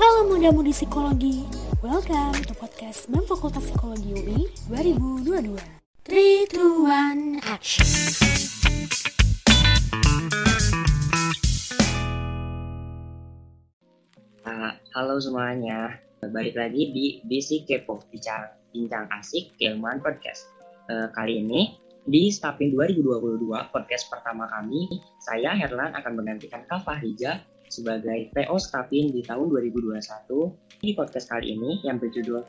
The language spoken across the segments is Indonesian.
Halo muda-mudi psikologi, welcome to podcast BEM Fakultas Psikologi UI 2022. 3, 2, 1, action! Uh, halo semuanya, balik lagi di BC K-pop bicara bincang asik keilmuan podcast. Uh, kali ini di Stapin 2022 podcast pertama kami, saya Herlan akan menggantikan Kak Fahrija sebagai PO Stapin di tahun 2021. Di podcast kali ini yang berjudul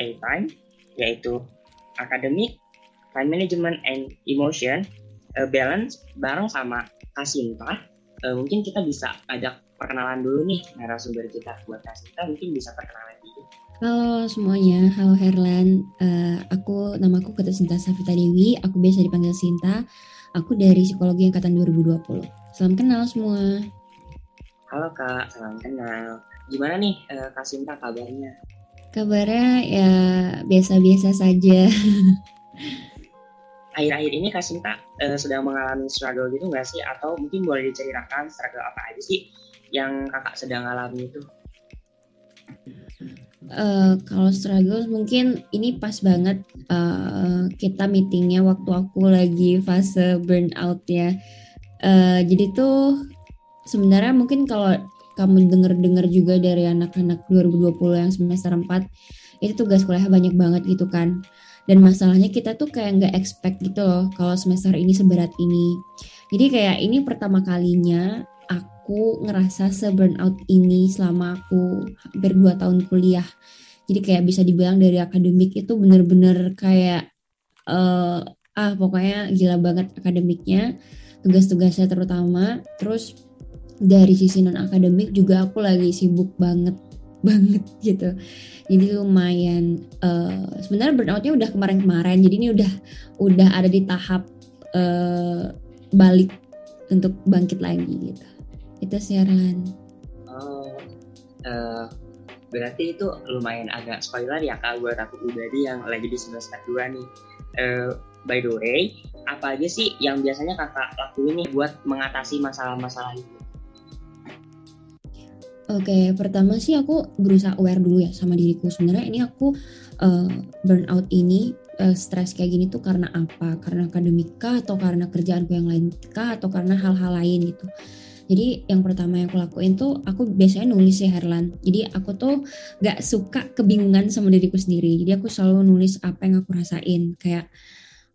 A-Time, yaitu Academic, Time Management and Emotion, uh, Balance bareng sama Kasinta. Uh, mungkin kita bisa ajak perkenalan dulu nih narasumber kita buat Kasinta, mungkin bisa perkenalan dulu. Halo semuanya, halo Herlan. Uh, aku nama aku Ketua Sinta Safita Dewi. Aku biasa dipanggil Sinta. Aku dari Psikologi Angkatan 2020. Salam kenal semua. Halo Kak, salam kenal. Gimana nih uh, Kak Sinta kabarnya? Kabarnya ya biasa-biasa saja. Akhir-akhir ini Kak Sinta uh, sedang mengalami struggle gitu nggak sih? Atau mungkin boleh diceritakan struggle apa aja sih yang kakak sedang alami itu? Uh, kalau struggle mungkin ini pas banget uh, kita meetingnya waktu aku lagi fase burnout ya. Uh, jadi tuh sebenarnya mungkin kalau kamu denger-dengar juga dari anak-anak 2020 yang semester 4 itu tugas kuliah banyak banget gitu kan. Dan masalahnya kita tuh kayak nggak expect gitu loh kalau semester ini seberat ini. Jadi kayak ini pertama kalinya aku ngerasa se-burnout ini selama aku hampir 2 tahun kuliah. Jadi kayak bisa dibilang dari akademik itu bener-bener kayak uh, ah pokoknya gila banget akademiknya, tugas-tugasnya terutama. Terus dari sisi non akademik juga aku lagi sibuk banget banget gitu. Jadi lumayan uh, sebenarnya burnoutnya udah kemarin-kemarin. Jadi ini udah udah ada di tahap uh, balik untuk bangkit lagi gitu itu siaran oh uh, berarti itu lumayan agak spoiler ya kak buat aku pribadi yang lagi di semester 2 nih uh, by the way apa aja sih yang biasanya kakak lakuin nih buat mengatasi masalah-masalah itu Oke, okay, pertama sih aku berusaha aware dulu ya sama diriku. Sebenarnya ini aku uh, burnout ini, uh, stres kayak gini tuh karena apa? Karena akademika atau karena kerjaanku yang lain kah atau karena hal-hal lain gitu. Jadi yang pertama yang aku lakuin tuh aku biasanya nulis ya Herlan. Jadi aku tuh gak suka kebingungan sama diriku sendiri. Jadi aku selalu nulis apa yang aku rasain. Kayak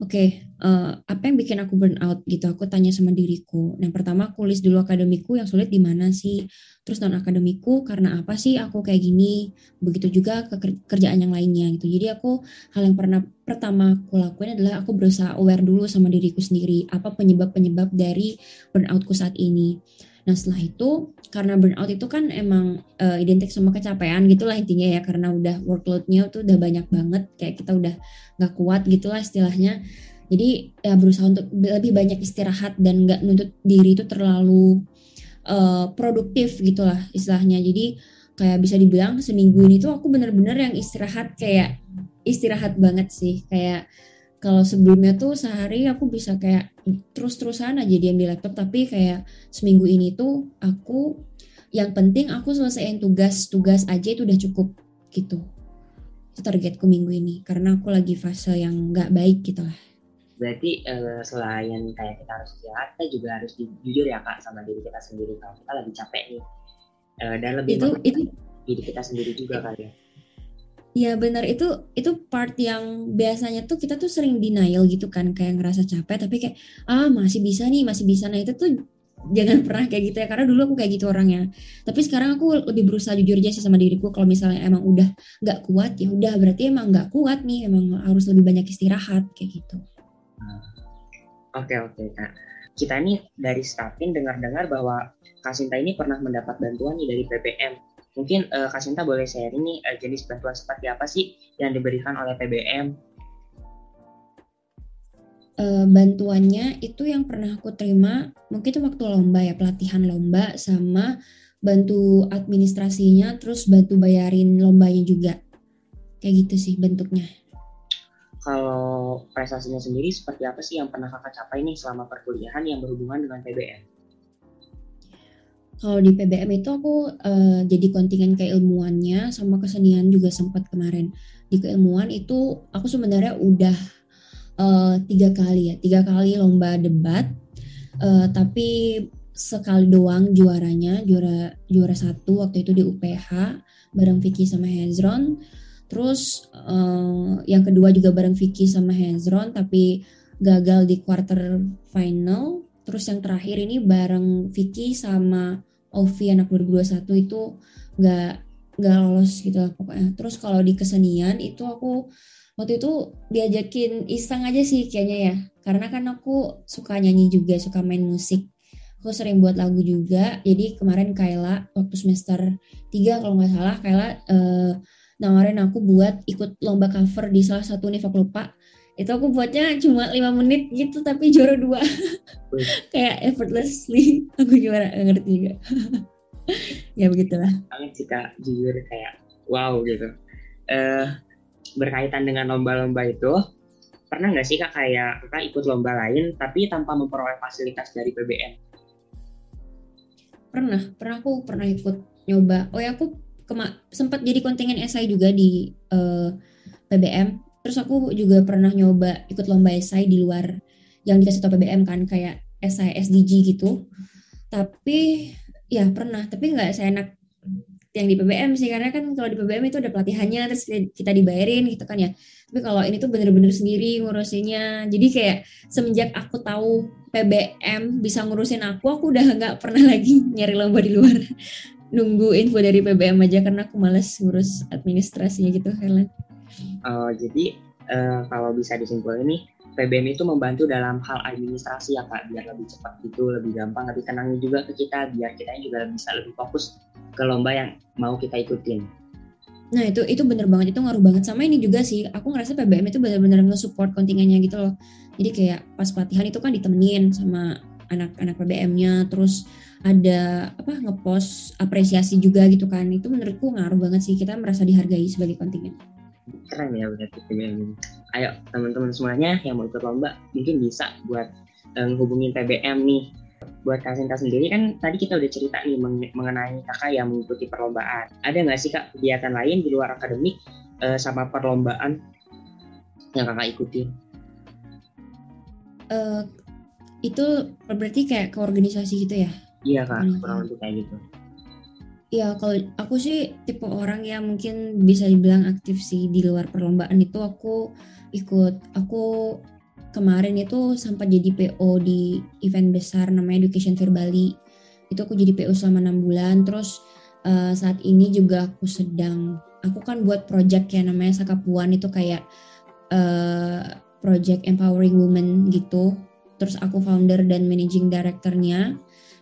oke okay, uh, eh, apa yang bikin aku burn out gitu? Aku tanya sama diriku. Yang pertama aku list dulu akademiku yang sulit di mana sih? Terus non akademiku karena apa sih aku kayak gini? Begitu juga ke kerjaan yang lainnya gitu. Jadi aku hal yang pernah pertama aku lakuin adalah aku berusaha aware dulu sama diriku sendiri apa penyebab penyebab dari burnoutku saat ini Nah setelah itu karena burnout itu kan emang uh, identik sama kecapean gitulah intinya ya karena udah workloadnya tuh udah banyak banget kayak kita udah nggak kuat gitulah istilahnya. Jadi ya berusaha untuk lebih banyak istirahat dan nggak nuntut diri itu terlalu uh, produktif gitulah istilahnya. Jadi kayak bisa dibilang seminggu ini tuh aku bener-bener yang istirahat kayak istirahat banget sih kayak kalau sebelumnya tuh sehari aku bisa kayak terus-terusan aja diam di laptop. Tapi kayak seminggu ini tuh aku yang penting aku selesaiin tugas-tugas aja itu udah cukup gitu. Itu targetku minggu ini karena aku lagi fase yang nggak baik gitu lah. Berarti uh, selain kayak kita harus istirahat kita juga harus jujur ya kak sama diri kita sendiri. Kalau kita lagi capek nih uh, dan lebih itu itu diri kita sendiri juga kali ya Iya benar. Itu itu part yang biasanya tuh kita tuh sering denial gitu kan. Kayak ngerasa capek tapi kayak ah masih bisa nih masih bisa. Nah itu tuh jangan pernah kayak gitu ya. Karena dulu aku kayak gitu orangnya. Tapi sekarang aku lebih berusaha jujur aja sih sama diriku. Kalau misalnya emang udah nggak kuat ya udah. Berarti emang nggak kuat nih. Emang harus lebih banyak istirahat kayak gitu. Oke oke kak. Kita ini dari Stafin dengar-dengar bahwa Kasinta ini pernah mendapat bantuan nih dari PPM Mungkin uh, Kak Sinta boleh share ini uh, jenis bantuan seperti apa sih yang diberikan oleh PBM? Uh, bantuannya itu yang pernah aku terima mungkin itu waktu lomba ya pelatihan lomba sama bantu administrasinya terus bantu bayarin lombanya juga. Kayak gitu sih bentuknya. Kalau prestasinya sendiri seperti apa sih yang pernah kakak capai nih selama perkuliahan yang berhubungan dengan PBM Kalau di PBM itu aku uh, jadi kontingen keilmuannya sama kesenian juga sempat kemarin. Di keilmuan itu aku sebenarnya udah uh, tiga kali ya, tiga kali lomba debat. Uh, tapi sekali doang juaranya, juara juara satu waktu itu di UPH bareng Vicky sama Hezron. Terus uh, yang kedua juga bareng Vicky sama Hezron tapi gagal di quarter final. Terus yang terakhir ini bareng Vicky sama Ovi anak 2021 itu nggak nggak lolos gitu lah pokoknya. Terus kalau di kesenian itu aku waktu itu diajakin iseng aja sih kayaknya ya. Karena kan aku suka nyanyi juga, suka main musik. Aku sering buat lagu juga. Jadi kemarin Kayla waktu semester 3 kalau nggak salah Kayla uh, nawarin aku buat ikut lomba cover di salah satu univ aku lupa itu aku buatnya cuma lima menit gitu tapi juara dua. Kayak effortlessly. Aku juara gak ngerti juga. Ya begitulah. Banget sih kak jujur kayak wow gitu. Uh, berkaitan dengan lomba-lomba itu pernah nggak sih kak kayak kakak ikut lomba lain tapi tanpa memperoleh fasilitas dari PBM pernah pernah aku pernah ikut nyoba. Oh ya aku kema sempat jadi kontingen esai juga di uh, eh, PBM terus aku juga pernah nyoba ikut lomba esai di luar yang dikasih tau PBM kan kayak esai SDG gitu. Tapi ya pernah tapi nggak seenak yang di PBM sih karena kan kalau di PBM itu ada pelatihannya terus kita dibayarin gitu kan ya. Tapi kalau ini tuh bener-bener sendiri ngurusinnya. Jadi kayak semenjak aku tahu PBM bisa ngurusin aku aku udah nggak pernah lagi nyari lomba di luar. Nunggu info dari PBM aja karena aku males ngurus administrasinya gitu Helen Uh, jadi uh, kalau bisa disimpulkan ini PBM itu membantu dalam hal administrasi ya kak. Biar lebih cepat gitu lebih gampang lebih tenang juga ke kita biar kita juga bisa lebih fokus ke lomba yang mau kita ikutin. Nah itu itu bener banget. Itu ngaruh banget. Sama ini juga sih aku ngerasa PBM itu benar-benar nge-support kontingennya gitu loh. Jadi kayak pas pelatihan itu kan ditemenin sama anak-anak PBM-nya terus ada apa ngepost apresiasi juga gitu kan. Itu menurutku ngaruh banget sih. Kita merasa dihargai sebagai kontingen keren ya berarti PBM ini. Ayo teman-teman semuanya yang mau ikut lomba mungkin bisa buat um, hubungin PBM nih. Buat Kak Sinta sendiri kan tadi kita udah cerita nih mengenai kakak yang mengikuti perlombaan. Ada nggak sih kak kegiatan lain di luar akademik uh, sama perlombaan yang kakak ikuti? Uh, itu berarti kayak ke organisasi gitu ya? Iya kak, kurang lebih kayak gitu. Ya kalau aku sih tipe orang yang mungkin bisa dibilang aktif sih di luar perlombaan itu aku ikut. Aku kemarin itu sempat jadi PO di event besar namanya Education Fair Bali. Itu aku jadi PO selama enam bulan. Terus uh, saat ini juga aku sedang aku kan buat project yang namanya Sakapuan itu kayak uh, project empowering women gitu. Terus aku founder dan managing directornya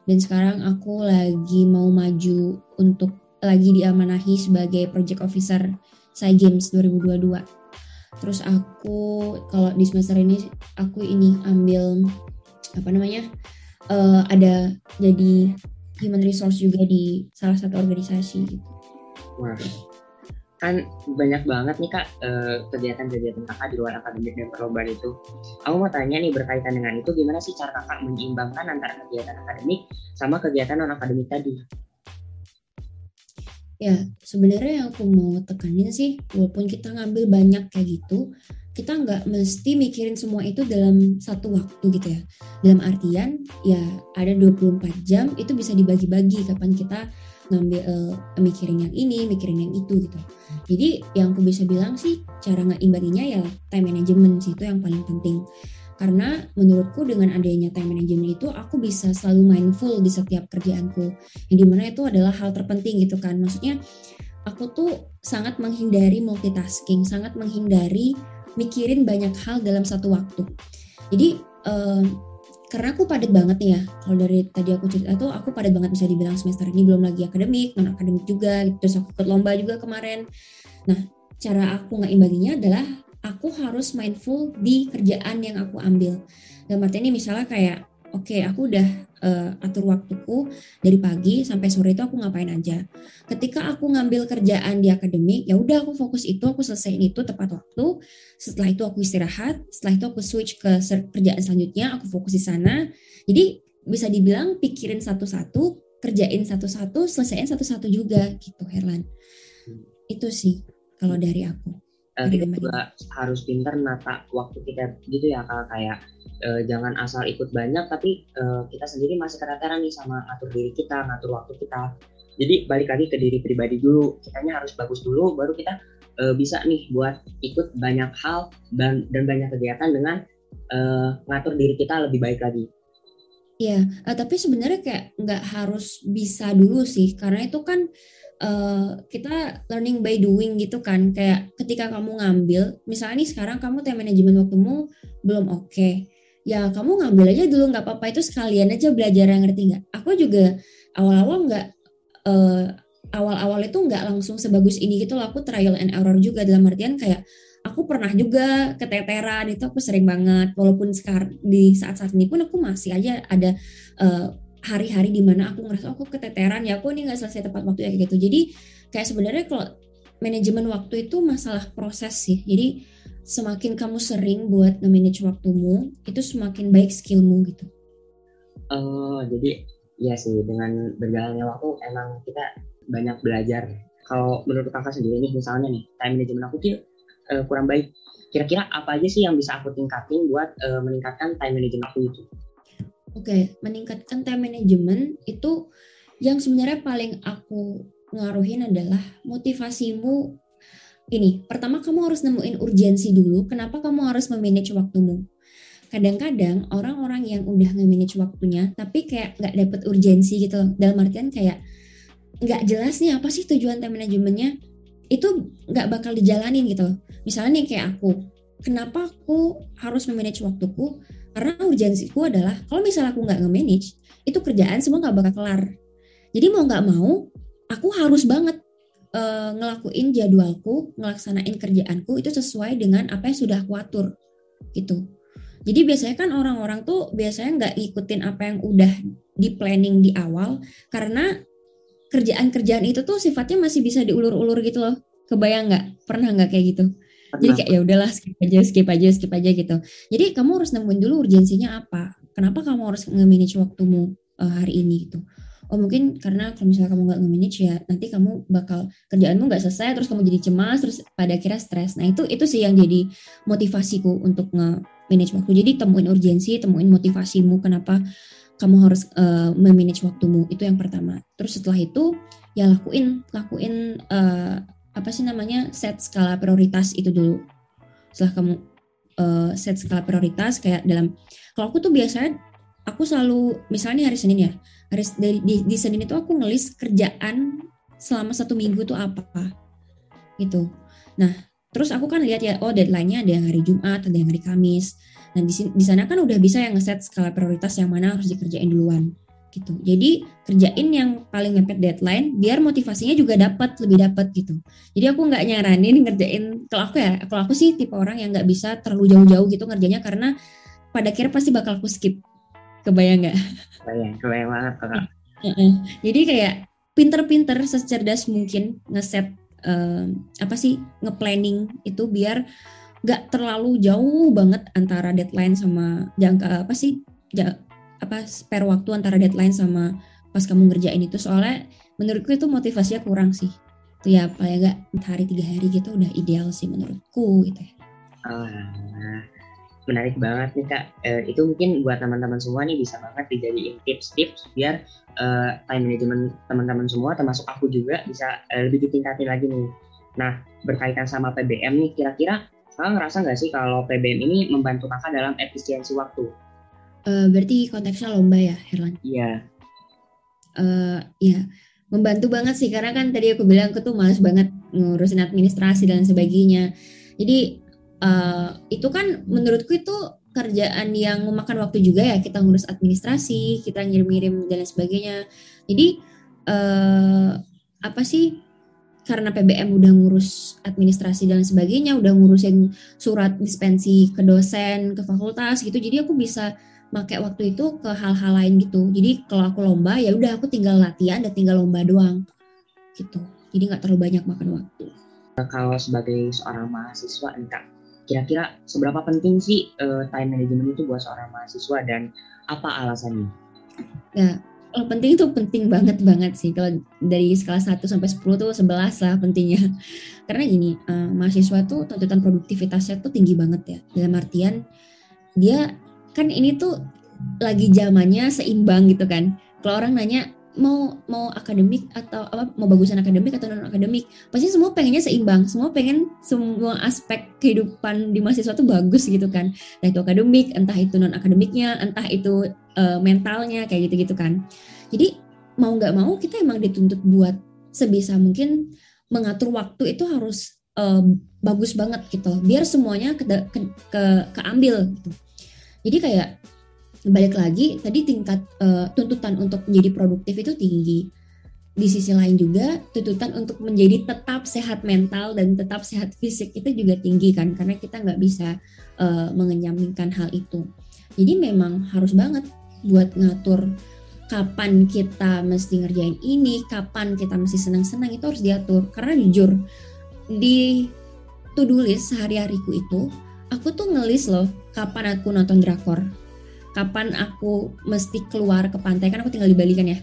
dan sekarang aku lagi mau maju untuk lagi diamanahi sebagai project officer Sai Games 2022. Terus aku kalau di semester ini aku ini ambil apa namanya uh, ada jadi human resource juga di salah satu organisasi gitu. Wah, kan banyak banget nih kak eh, kegiatan-kegiatan kakak di luar akademik dan perlombaan itu. Aku mau tanya nih berkaitan dengan itu gimana sih cara kakak menyeimbangkan antara kegiatan akademik sama kegiatan non akademik tadi? Ya sebenarnya yang aku mau tekanin sih walaupun kita ngambil banyak kayak gitu kita nggak mesti mikirin semua itu dalam satu waktu gitu ya. Dalam artian ya ada 24 jam itu bisa dibagi-bagi kapan kita ngambil uh, mikirin yang ini, mikirin yang itu gitu. Jadi yang aku bisa bilang sih cara ngeimbanginya ya time management sih itu yang paling penting. Karena menurutku dengan adanya time management itu aku bisa selalu mindful di setiap kerjaanku. Yang di mana itu adalah hal terpenting gitu kan. Maksudnya aku tuh sangat menghindari multitasking, sangat menghindari mikirin banyak hal dalam satu waktu. Jadi uh, karena aku padat banget nih ya. Kalau dari tadi aku cerita tuh aku padat banget bisa dibilang semester ini belum lagi akademik non akademik juga gitu. terus aku ikut lomba juga kemarin. Nah cara aku nggak imbaginya adalah aku harus mindful di kerjaan yang aku ambil. Dalam arti ini misalnya kayak oke okay, aku udah uh, atur waktuku dari pagi sampai sore itu aku ngapain aja. Ketika aku ngambil kerjaan di akademik, ya udah aku fokus itu, aku selesaiin itu tepat waktu. Setelah itu aku istirahat, setelah itu aku switch ke kerjaan selanjutnya, aku fokus di sana. Jadi bisa dibilang pikirin satu-satu kerjain satu-satu selesaiin satu-satu juga gitu Herlan itu sih kalau dari aku Dari kita juga harus pintar nata waktu kita gitu ya kalau kayak eh, jangan asal ikut banyak tapi eh, kita sendiri masih keteteran nih sama ngatur diri kita ngatur waktu kita. Jadi balik lagi ke diri pribadi dulu. Kitanya harus bagus dulu baru kita eh, bisa nih buat ikut banyak hal dan dan banyak kegiatan dengan eh, ngatur diri kita lebih baik lagi. Iya, tapi sebenarnya kayak nggak harus bisa dulu sih, karena itu kan eh, kita learning by doing gitu kan. Kayak ketika kamu ngambil, misalnya nih sekarang kamu time management waktumu belum oke, ya kamu ngambil aja dulu nggak apa-apa itu sekalian aja belajar yang ngerti nggak. Aku juga awal-awal nggak eh, awal-awal itu nggak langsung sebagus ini gitu loh. Aku trial and error juga dalam artian kayak aku pernah juga keteteran itu aku sering banget walaupun sekarang di saat-saat ini pun aku masih aja ada eh, hari-hari di mana aku ngerasa "Oh, aku keteteran ya aku ini nggak selesai tepat waktu ya kayak gitu jadi kayak sebenarnya kalau manajemen waktu itu masalah proses sih jadi semakin kamu sering buat nge-manage waktumu itu semakin baik skillmu gitu Oh, jadi ya sih dengan berjalannya waktu emang kita banyak belajar. Kalau menurut kakak sendiri nih, misalnya nih time management aku tuh eh, kurang baik. Kira-kira apa aja sih yang bisa aku tingkatin buat eh, meningkatkan time management aku itu? Oke, meningkatkan time management itu yang sebenarnya paling aku ngaruhin adalah motivasimu. Ini, pertama kamu harus nemuin urgensi dulu. Kenapa kamu harus memanage waktumu? Kadang-kadang orang-orang yang udah nge-manage waktunya, tapi kayak nggak dapet urgensi gitu loh. Dalam artian kayak nggak jelas nih apa sih tujuan time managementnya, itu nggak bakal dijalanin gitu loh. Misalnya nih kayak aku, kenapa aku harus memanage waktuku? Karena urgensiku adalah kalau misalnya aku nggak nge-manage, itu kerjaan semua nggak bakal kelar. Jadi mau nggak mau, aku harus banget eh, ngelakuin jadwalku, ngelaksanain kerjaanku itu sesuai dengan apa yang sudah aku atur, gitu. Jadi biasanya kan orang-orang tuh biasanya nggak ngikutin apa yang udah di planning di awal, karena kerjaan-kerjaan itu tuh sifatnya masih bisa diulur-ulur gitu loh. Kebayang nggak? Pernah nggak kayak gitu? Jadi kayak ya udahlah skip aja, skip aja, skip aja gitu. Jadi kamu harus nemuin dulu urgensinya apa. Kenapa kamu harus nge-manage waktumu uh, hari ini gitu. Oh mungkin karena kalau misalnya kamu nggak nge-manage ya nanti kamu bakal kerjaanmu nggak selesai terus kamu jadi cemas terus pada akhirnya stres. Nah itu itu sih yang jadi motivasiku untuk nge-manage waktu. Jadi temuin urgensi, temuin motivasimu kenapa kamu harus uh, memanage waktumu itu yang pertama. Terus setelah itu ya lakuin lakuin uh, apa sih namanya set skala prioritas itu dulu. Setelah kamu uh, set skala prioritas kayak dalam kalau aku tuh biasanya aku selalu misalnya hari Senin ya hari di, di, di Senin itu aku ngelis kerjaan selama satu minggu tuh apa gitu. Nah terus aku kan lihat ya oh deadline-nya ada yang hari Jumat ada yang hari Kamis. Nah di, di sana kan udah bisa yang ngeset skala prioritas yang mana harus dikerjain duluan gitu. Jadi kerjain yang paling mepet deadline biar motivasinya juga dapat lebih dapat gitu. Jadi aku nggak nyaranin ngerjain kalau aku ya kalau aku sih tipe orang yang nggak bisa terlalu jauh-jauh gitu ngerjainnya karena pada akhirnya pasti bakal aku skip. Kebayang nggak? Kebayang, kebayang banget kakak. Jadi kayak pinter-pinter secerdas mungkin ngeset um, apa sih ngeplanning itu biar nggak terlalu jauh banget antara deadline sama jangka apa sih ja, apa spare waktu antara deadline sama pas kamu ngerjain itu soalnya menurutku itu motivasinya kurang sih itu ya paling nggak hari tiga hari gitu udah ideal sih menurutku gitu ya. Ah, menarik banget nih kak. Eh, itu mungkin buat teman-teman semua nih bisa banget dijadiin tips-tips biar eh, time management teman-teman semua termasuk aku juga bisa eh, lebih ditingkatin lagi nih. Nah berkaitan sama PBM nih kira-kira kakak ngerasa nggak sih kalau PBM ini membantu kakak dalam efisiensi waktu? Uh, berarti konteksnya lomba ya Herlan? Iya. Uh, ya membantu banget sih karena kan tadi aku bilang aku tuh males banget ngurusin administrasi dan sebagainya. Jadi uh, itu kan menurutku itu kerjaan yang memakan waktu juga ya kita ngurus administrasi, kita ngirim-ngirim dan sebagainya. Jadi uh, apa sih karena PBM udah ngurus administrasi dan sebagainya, udah ngurusin surat dispensi ke dosen, ke fakultas gitu. Jadi aku bisa pakai waktu itu ke hal-hal lain gitu. Jadi kalau aku lomba ya udah aku tinggal latihan dan tinggal lomba doang gitu. Jadi nggak terlalu banyak makan waktu. Kalau sebagai seorang mahasiswa entah kira-kira seberapa penting sih uh, time management itu buat seorang mahasiswa dan apa alasannya? Ya kalau penting itu penting banget banget sih kalau dari skala 1 sampai 10 tuh 11 lah pentingnya karena gini uh, mahasiswa tuh tuntutan produktivitasnya tuh tinggi banget ya dalam artian dia kan ini tuh lagi zamannya seimbang gitu kan. Kalau orang nanya mau mau akademik atau apa mau bagusan akademik atau non akademik pasti semua pengennya seimbang. Semua pengen semua aspek kehidupan di mahasiswa tuh bagus gitu kan. Entah itu akademik entah itu non akademiknya entah itu uh, mentalnya kayak gitu gitu kan. Jadi mau nggak mau kita emang dituntut buat sebisa mungkin mengatur waktu itu harus uh, bagus banget gitu biar semuanya ke, ke, ke keambil gitu jadi kayak balik lagi tadi tingkat uh, tuntutan untuk menjadi produktif itu tinggi. Di sisi lain juga tuntutan untuk menjadi tetap sehat mental dan tetap sehat fisik itu juga tinggi kan karena kita nggak bisa uh, mengenyampingkan hal itu. Jadi memang harus banget buat ngatur kapan kita mesti ngerjain ini kapan kita mesti senang-senang itu harus diatur. Karena jujur di to do list sehari-hariku itu aku tuh ngelis loh kapan aku nonton drakor. Kapan aku mesti keluar ke pantai kan aku tinggal di Bali kan ya.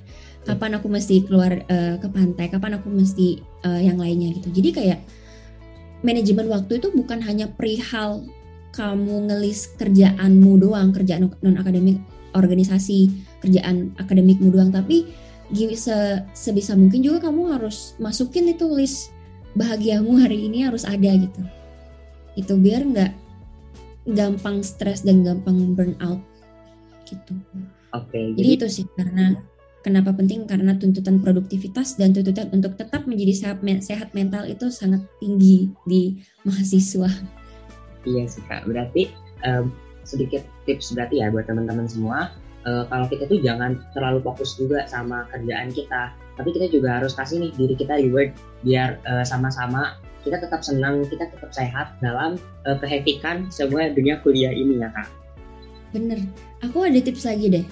Kapan aku mesti keluar uh, ke pantai kapan aku mesti uh, yang lainnya gitu. Jadi kayak manajemen waktu itu bukan hanya perihal kamu ngelis kerjaanmu doang kerjaan non akademik organisasi kerjaan akademikmu doang tapi se sebisa mungkin juga kamu harus masukin itu list bahagiamu hari ini harus ada gitu. Itu biar nggak gampang stres dan gampang burn out gitu. Oke. Okay, jadi, jadi itu sih karena kenapa penting karena tuntutan produktivitas dan tuntutan untuk tetap menjadi sehat, sehat mental itu sangat tinggi di mahasiswa. Iya sih kak. Berarti um, sedikit tips berarti ya buat teman-teman semua. Uh, kalau kita tuh jangan terlalu fokus juga sama kerjaan kita, tapi kita juga harus kasih nih diri kita reward biar uh, sama-sama kita tetap senang, kita tetap sehat dalam uh, kehektikan semua dunia kuliah ini ya kak. Bener, aku ada tips lagi deh.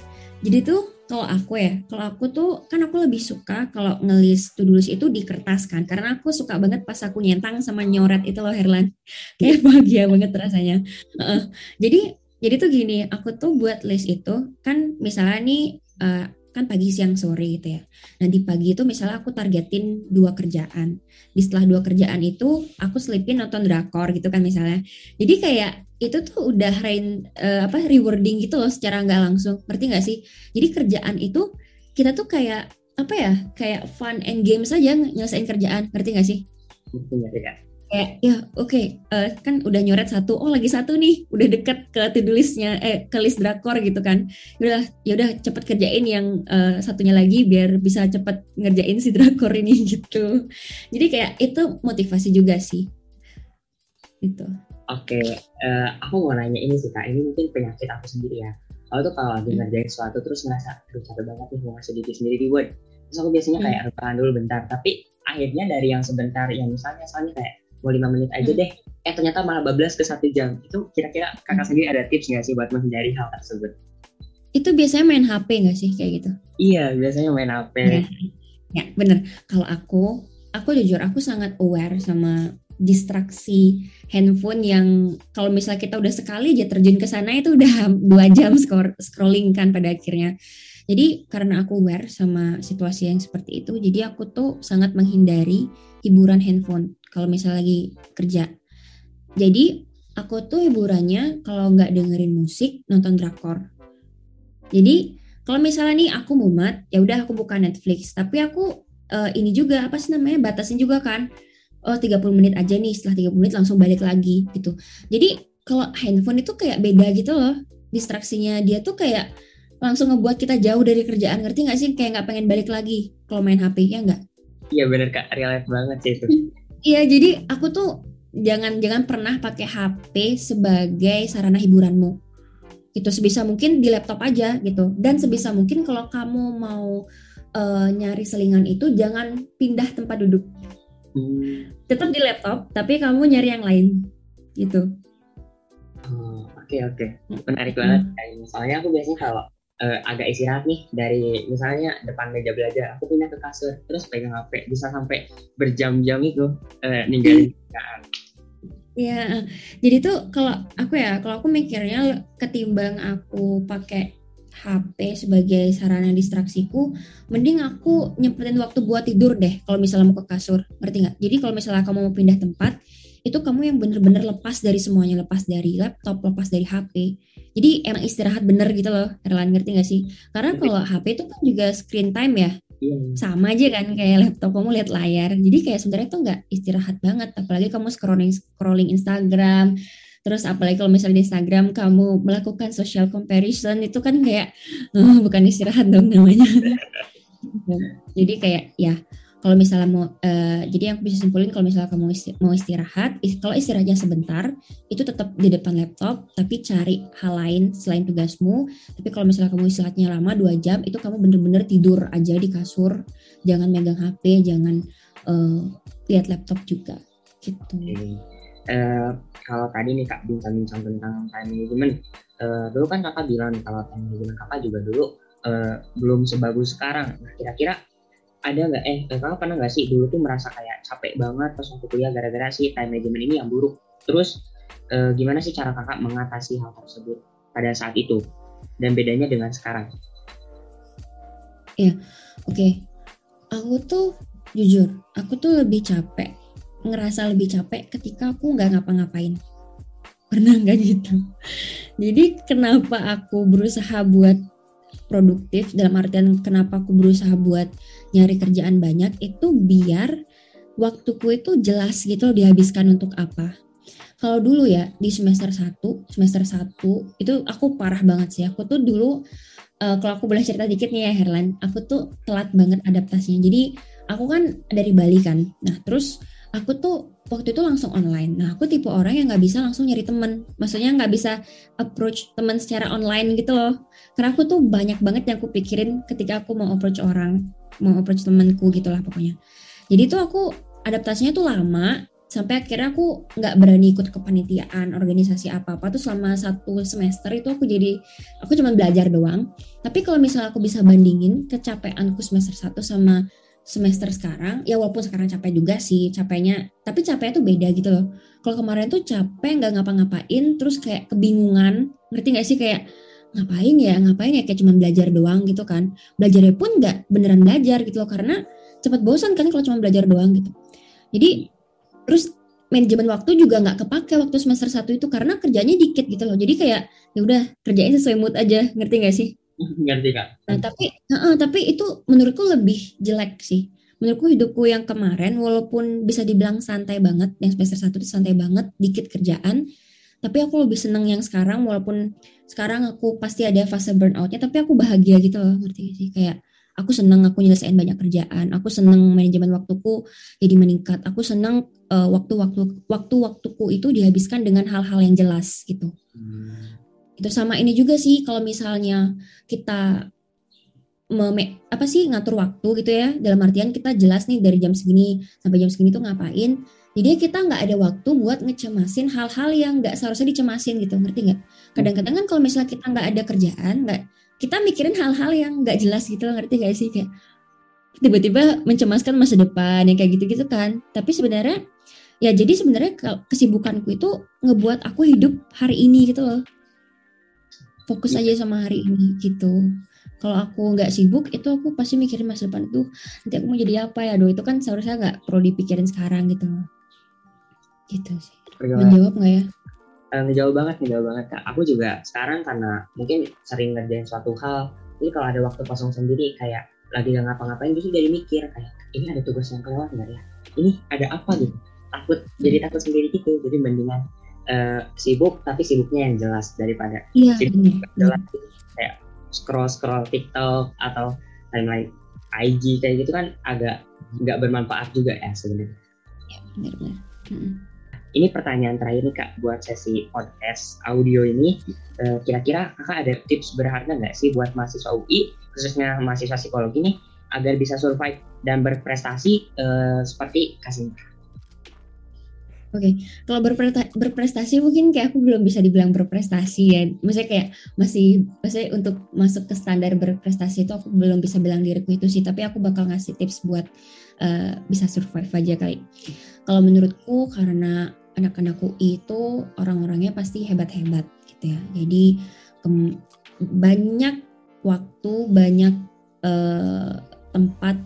Jadi tuh kalau aku ya, kalau aku tuh kan aku lebih suka kalau ngelis to do list itu di kertas kan, karena aku suka banget pas aku nyentang sama nyoret itu loh Herlan, kayak bahagia banget rasanya. Uh, jadi jadi tuh gini, aku tuh buat list itu kan misalnya nih uh, kan pagi siang sore gitu ya. Nah di pagi itu misalnya aku targetin dua kerjaan. Di setelah dua kerjaan itu aku selipin nonton drakor gitu kan misalnya. Jadi kayak itu tuh udah rain uh, apa rewarding gitu loh secara nggak langsung. Ngerti nggak sih? Jadi kerjaan itu kita tuh kayak apa ya kayak fun and games aja nyelesain kerjaan. Ngerti nggak sih? Ngerti kan? Kayak ya oke okay, uh, eh, kan udah nyoret satu oh lagi satu nih udah deket ke to listnya eh ke list drakor gitu kan. Udah ya udah cepet kerjain yang uh, satunya lagi biar bisa cepet ngerjain si drakor ini gitu. Jadi kayak itu motivasi juga sih. Itu oke okay, uh, eh, aku mau nanya ini sih kak. Ini mungkin penyakit aku sendiri ya. Kalau tuh kalau lagi hmm. ngerjain sesuatu terus ngerasa terus capek banget nih mau ngasih diri sendiri di word. Terus aku biasanya kayak hmm. rebahan dulu bentar. Tapi akhirnya dari yang sebentar yang misalnya misalnya kayak mau lima menit aja hmm. deh. Eh ternyata malah bablas ke satu jam. Itu kira-kira kakak sendiri ada tips nggak sih buat menghindari hal tersebut? Itu biasanya main HP nggak sih kayak gitu? Iya biasanya main HP ya, ya bener. Kalau aku aku jujur aku sangat aware sama distraksi handphone yang kalau misalnya kita udah sekali aja terjun ke sana itu udah dua jam scrolling kan pada akhirnya. Jadi karena aku aware sama situasi yang seperti itu, jadi aku tuh sangat menghindari hiburan handphone kalau misalnya lagi kerja. Jadi aku tuh hiburannya kalau nggak dengerin musik, nonton drakor. Jadi kalau misalnya nih aku mumet, ya udah aku buka Netflix. Tapi aku uh, ini juga apa sih namanya batasin juga kan. Oh 30 menit aja nih, setelah 30 menit langsung balik lagi gitu. Jadi kalau handphone itu kayak beda gitu loh distraksinya dia tuh kayak langsung ngebuat kita jauh dari kerjaan ngerti nggak sih kayak nggak pengen balik lagi kalau main HP ya nggak iya bener kak relate banget sih itu iya jadi aku tuh jangan jangan pernah pakai HP sebagai sarana hiburanmu. Itu sebisa mungkin di laptop aja gitu. Dan sebisa mungkin kalau kamu mau uh, nyari selingan itu jangan pindah tempat duduk. Hmm. tetap di laptop tapi kamu nyari yang lain. Gitu. Oh, oke oke. Menarik banget. Hmm. misalnya aku biasanya kalau uh, agak istirahat nih dari misalnya depan meja belajar aku pindah ke kasur terus pegang HP bisa sampai berjam-jam itu uh, ninggalin kerjaan. Iya, jadi tuh kalau aku ya, kalau aku mikirnya ketimbang aku pakai HP sebagai sarana distraksiku, mending aku nyempetin waktu buat tidur deh kalau misalnya mau ke kasur, ngerti nggak? Jadi kalau misalnya kamu mau pindah tempat, itu kamu yang bener-bener lepas dari semuanya, lepas dari laptop, lepas dari HP. Jadi emang istirahat bener gitu loh, Erlan ngerti gak sih? Karena kalau HP itu kan juga screen time ya, Iya. sama aja kan kayak laptop kamu lihat layar. Jadi kayak sebenarnya tuh nggak istirahat banget. Apalagi kamu scrolling scrolling Instagram. Terus apalagi kalau misalnya di Instagram kamu melakukan social comparison itu kan kayak "Eh, bukan istirahat dong namanya. Jadi kayak ya kalau misalnya mau eh, jadi yang aku bisa simpulin kalau misalnya kamu isti- mau istirahat is- kalau istirahatnya sebentar itu tetap di depan laptop tapi cari hal lain selain tugasmu tapi kalau misalnya kamu istirahatnya lama dua jam itu kamu bener-bener tidur aja di kasur jangan megang HP jangan eh, lihat laptop juga gitu Oke. Eh, kalau tadi nih kak bincang-bincang tentang time management, eh, dulu kan kakak bilang kalau time management kakak juga dulu eh, belum sebagus sekarang. Nah, kira-kira ada nggak eh kakak pernah nggak sih dulu tuh merasa kayak capek banget pas waktu kuliah gara-gara si time management ini yang buruk. Terus eh, gimana sih cara kakak mengatasi hal tersebut pada saat itu dan bedanya dengan sekarang? Oke, aku tuh jujur, aku tuh lebih capek, ngerasa lebih capek ketika aku nggak ngapa-ngapain. Pernah nggak gitu? Jadi kenapa aku berusaha buat produktif dalam artian kenapa aku berusaha buat nyari kerjaan banyak itu biar waktuku itu jelas gitu loh dihabiskan untuk apa. Kalau dulu ya di semester 1, semester 1 itu aku parah banget sih. Aku tuh dulu eh, kalau aku boleh cerita dikit nih ya Herlan, aku tuh telat banget adaptasinya. Jadi aku kan dari Bali kan. Nah terus aku tuh waktu itu langsung online. Nah aku tipe orang yang nggak bisa langsung nyari temen. Maksudnya nggak bisa approach teman secara online gitu loh. Karena aku tuh banyak banget yang aku pikirin ketika aku mau approach orang, mau approach temanku gitulah pokoknya. Jadi tuh aku adaptasinya tuh lama sampai akhirnya aku nggak berani ikut kepanitiaan organisasi apa apa tuh selama satu semester itu aku jadi aku cuma belajar doang tapi kalau misalnya aku bisa bandingin kecapeanku semester 1 sama semester sekarang ya walaupun sekarang capek juga sih capeknya tapi capeknya tuh beda gitu loh. Kalau kemarin tuh capek nggak ngapa-ngapain terus kayak kebingungan ngerti nggak sih? Kayak ngapain ya? Ngapain ya? Kayak cuma belajar doang gitu kan. Belajarnya pun nggak beneran belajar gitu loh karena cepat bosan kan kalau cuma belajar doang gitu. Jadi terus manajemen waktu juga nggak kepake waktu semester 1 itu karena kerjanya dikit gitu loh. Jadi kayak ya udah kerjain sesuai mood aja. Ngerti nggak sih Ngerti kak? Nah, tapi heeh, tapi itu menurutku lebih jelek sih. Menurutku hidupku yang kemarin walaupun bisa dibilang santai banget, yang semester 1 itu santai banget, dikit kerjaan, tapi aku lebih seneng yang sekarang walaupun sekarang aku pasti ada fase burnoutnya, tapi aku bahagia gitu loh, ngerti sih? Kayak aku seneng aku nyelesain banyak kerjaan, aku seneng manajemen waktuku jadi meningkat, aku seneng eh, waktu-waktu waktu-waktuku itu dihabiskan dengan hal-hal yang jelas gitu itu sama ini juga sih kalau misalnya kita meme, apa sih ngatur waktu gitu ya. Dalam artian kita jelas nih dari jam segini sampai jam segini tuh ngapain. Jadi kita nggak ada waktu buat ngecemasin hal-hal yang nggak seharusnya dicemasin gitu ngerti nggak? Kadang-kadang kan kalau misalnya kita nggak ada kerjaan nggak kita mikirin hal-hal yang nggak jelas gitu loh ngerti gak sih kayak tiba-tiba mencemaskan masa depan yang kayak gitu-gitu kan. Tapi sebenarnya ya jadi sebenarnya ke- kesibukanku itu ngebuat aku hidup hari ini gitu loh fokus aja sama hari ini gitu kalau aku nggak sibuk itu aku pasti mikirin masa depan itu nanti aku mau jadi apa ya do itu kan seharusnya nggak perlu dipikirin sekarang gitu gitu sih Pergaulan menjawab nggak ya ngejauh banget, ngejauh banget kak. Aku juga sekarang karena mungkin sering ngerjain suatu hal, jadi kalau ada waktu kosong sendiri kayak lagi gak ngapa-ngapain, justru jadi mikir kayak ini ada tugas yang kelewat nggak ya? Ini ada apa gitu? Takut, jadi takut sendiri gitu. Jadi mendingan eh, sibuk tapi sibuknya yang jelas daripada iya sibuk bener nggak jelas kayak scroll scroll TikTok atau timeline IG kayak gitu kan agak nggak bermanfaat juga ya sebenarnya. Mm-mm. Ini pertanyaan terakhir nih kak buat sesi podcast audio ini. Eh, Kira-kira kakak ada tips berharga nggak sih buat mahasiswa UI khususnya mahasiswa psikologi nih agar bisa survive dan berprestasi eh, seperti Kasinta? Kalau berpreta- berprestasi mungkin kayak aku belum bisa dibilang berprestasi ya. Maksudnya kayak masih maksudnya untuk masuk ke standar berprestasi itu aku belum bisa bilang diriku itu sih. Tapi aku bakal ngasih tips buat eh, bisa survive aja kali. Kalau menurutku karena anak-anak UI itu orang-orangnya pasti hebat-hebat gitu ya. Jadi banyak waktu, banyak uh, tempat,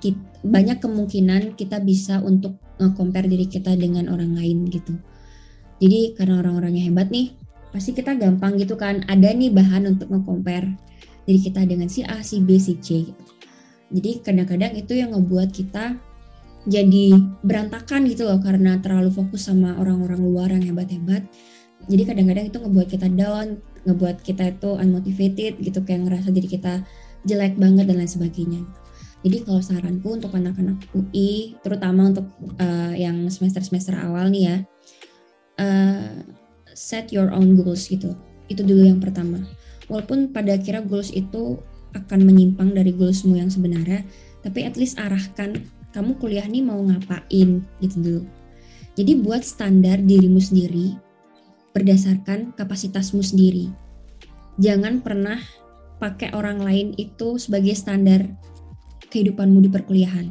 kita, banyak kemungkinan kita bisa untuk nge-compare diri kita dengan orang lain gitu. Jadi karena orang-orangnya hebat nih, pasti kita gampang gitu kan, ada nih bahan untuk nge-compare diri kita dengan si A, si B, si C gitu. Jadi kadang-kadang itu yang ngebuat kita jadi berantakan gitu loh karena terlalu fokus sama orang-orang luar yang hebat-hebat. Jadi kadang-kadang itu ngebuat kita down, ngebuat kita itu unmotivated gitu kayak ngerasa diri kita jelek banget dan lain sebagainya. Jadi kalau saranku untuk anak-anak UI, terutama untuk uh, yang semester-semester awal nih ya, uh, set your own goals gitu. Itu dulu yang pertama. Walaupun pada akhirnya goals itu akan menyimpang dari goalsmu yang sebenarnya, tapi at least arahkan kamu kuliah nih mau ngapain gitu dulu. Jadi buat standar dirimu sendiri berdasarkan kapasitasmu sendiri. Jangan pernah pakai orang lain itu sebagai standar kehidupanmu di perkuliahan.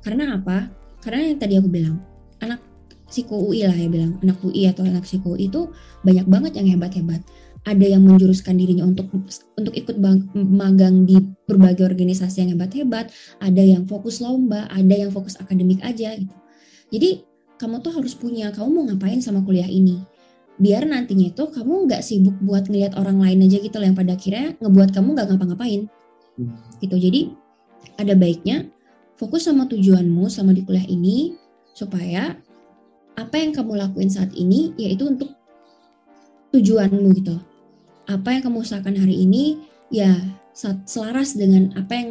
Karena apa? Karena yang tadi aku bilang, anak psiko UI lah ya bilang, anak UI atau anak psiko UI itu banyak banget yang hebat-hebat ada yang menjuruskan dirinya untuk untuk ikut magang di berbagai organisasi yang hebat-hebat, ada yang fokus lomba, ada yang fokus akademik aja gitu. Jadi kamu tuh harus punya, kamu mau ngapain sama kuliah ini? Biar nantinya itu kamu nggak sibuk buat ngeliat orang lain aja gitu loh yang pada akhirnya ngebuat kamu nggak ngapa-ngapain. Hmm. Gitu. Jadi ada baiknya fokus sama tujuanmu sama di kuliah ini supaya apa yang kamu lakuin saat ini yaitu untuk tujuanmu gitu. Apa yang kamu usahakan hari ini ya selaras dengan apa yang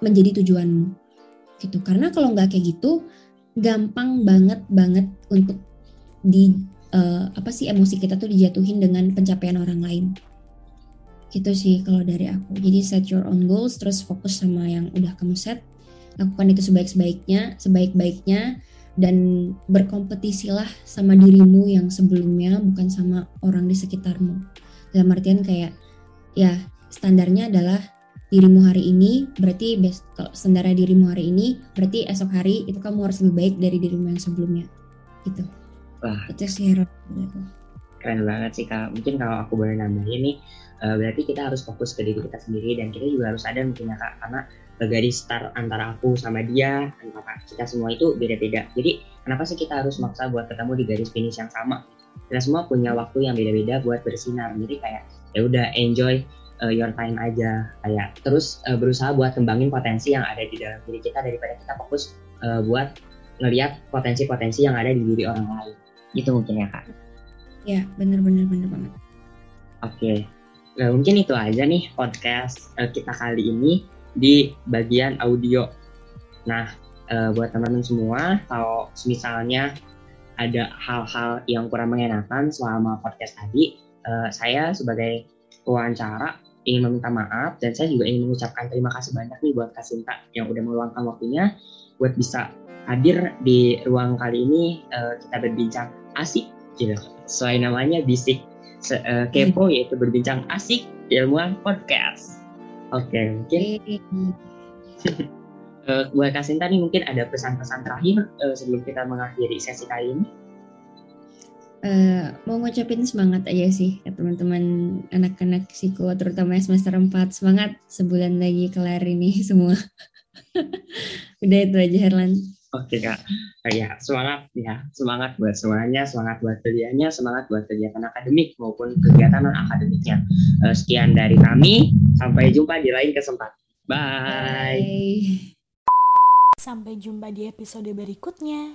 menjadi tujuanmu gitu. Karena kalau nggak kayak gitu gampang banget banget untuk di uh, apa sih emosi kita tuh dijatuhin dengan pencapaian orang lain gitu sih kalau dari aku. Jadi set your own goals terus fokus sama yang udah kamu set. Lakukan itu sebaik-baiknya sebaik-baiknya dan berkompetisilah sama dirimu yang sebelumnya bukan sama orang di sekitarmu. Dalam artian kayak ya standarnya adalah dirimu hari ini berarti best kalau standarnya dirimu hari ini berarti esok hari itu kamu harus lebih baik dari dirimu yang sebelumnya. Gitu. Wah. Itu sih keren banget sih kak. Mungkin kalau aku boleh nambahin nih uh, berarti kita harus fokus ke diri kita sendiri dan kita juga harus ada mungkin ya kak karena garis start antara aku sama dia antara kita semua itu beda-beda. Jadi kenapa sih kita harus maksa buat ketemu di garis finish yang sama? Kita semua punya waktu yang beda-beda buat bersinar. Jadi kayak ya udah enjoy uh, your time aja. Kayak terus uh, berusaha buat kembangin potensi yang ada di dalam diri kita daripada kita fokus uh, buat ngelihat potensi-potensi yang ada di diri orang lain. Itu mungkin ya kak ya bener-bener bener banget. Oke. Okay. nah, mungkin itu aja nih podcast uh, kita kali ini di bagian audio. Nah uh, buat teman-teman semua kalau misalnya ada hal-hal yang kurang mengenakan selama podcast tadi, uh, saya sebagai wawancara ingin meminta maaf dan saya juga ingin mengucapkan terima kasih banyak nih buat Kasinta yang udah meluangkan waktunya buat bisa hadir di ruang kali ini uh, kita berbincang asik gitu. Sesuai namanya bisik se uh, kepo hmm. yaitu berbincang asik ilmuwan podcast. Oke, okay, mungkin uh, buat Kasinta nih mungkin ada pesan-pesan terakhir uh, sebelum kita mengakhiri sesi kali ini. Uh, mau ngucapin semangat aja sih ya teman-teman anak-anak psiko terutama semester 4 semangat sebulan lagi kelar ini semua udah itu aja Herlan Oke kak, ya semangat ya semangat buat semuanya, semangat buat kuliahnya, semangat buat kegiatan akademik maupun kegiatan non akademiknya. Eh, sekian dari kami, sampai jumpa di lain kesempatan. Bye. Bye. Sampai jumpa di episode berikutnya.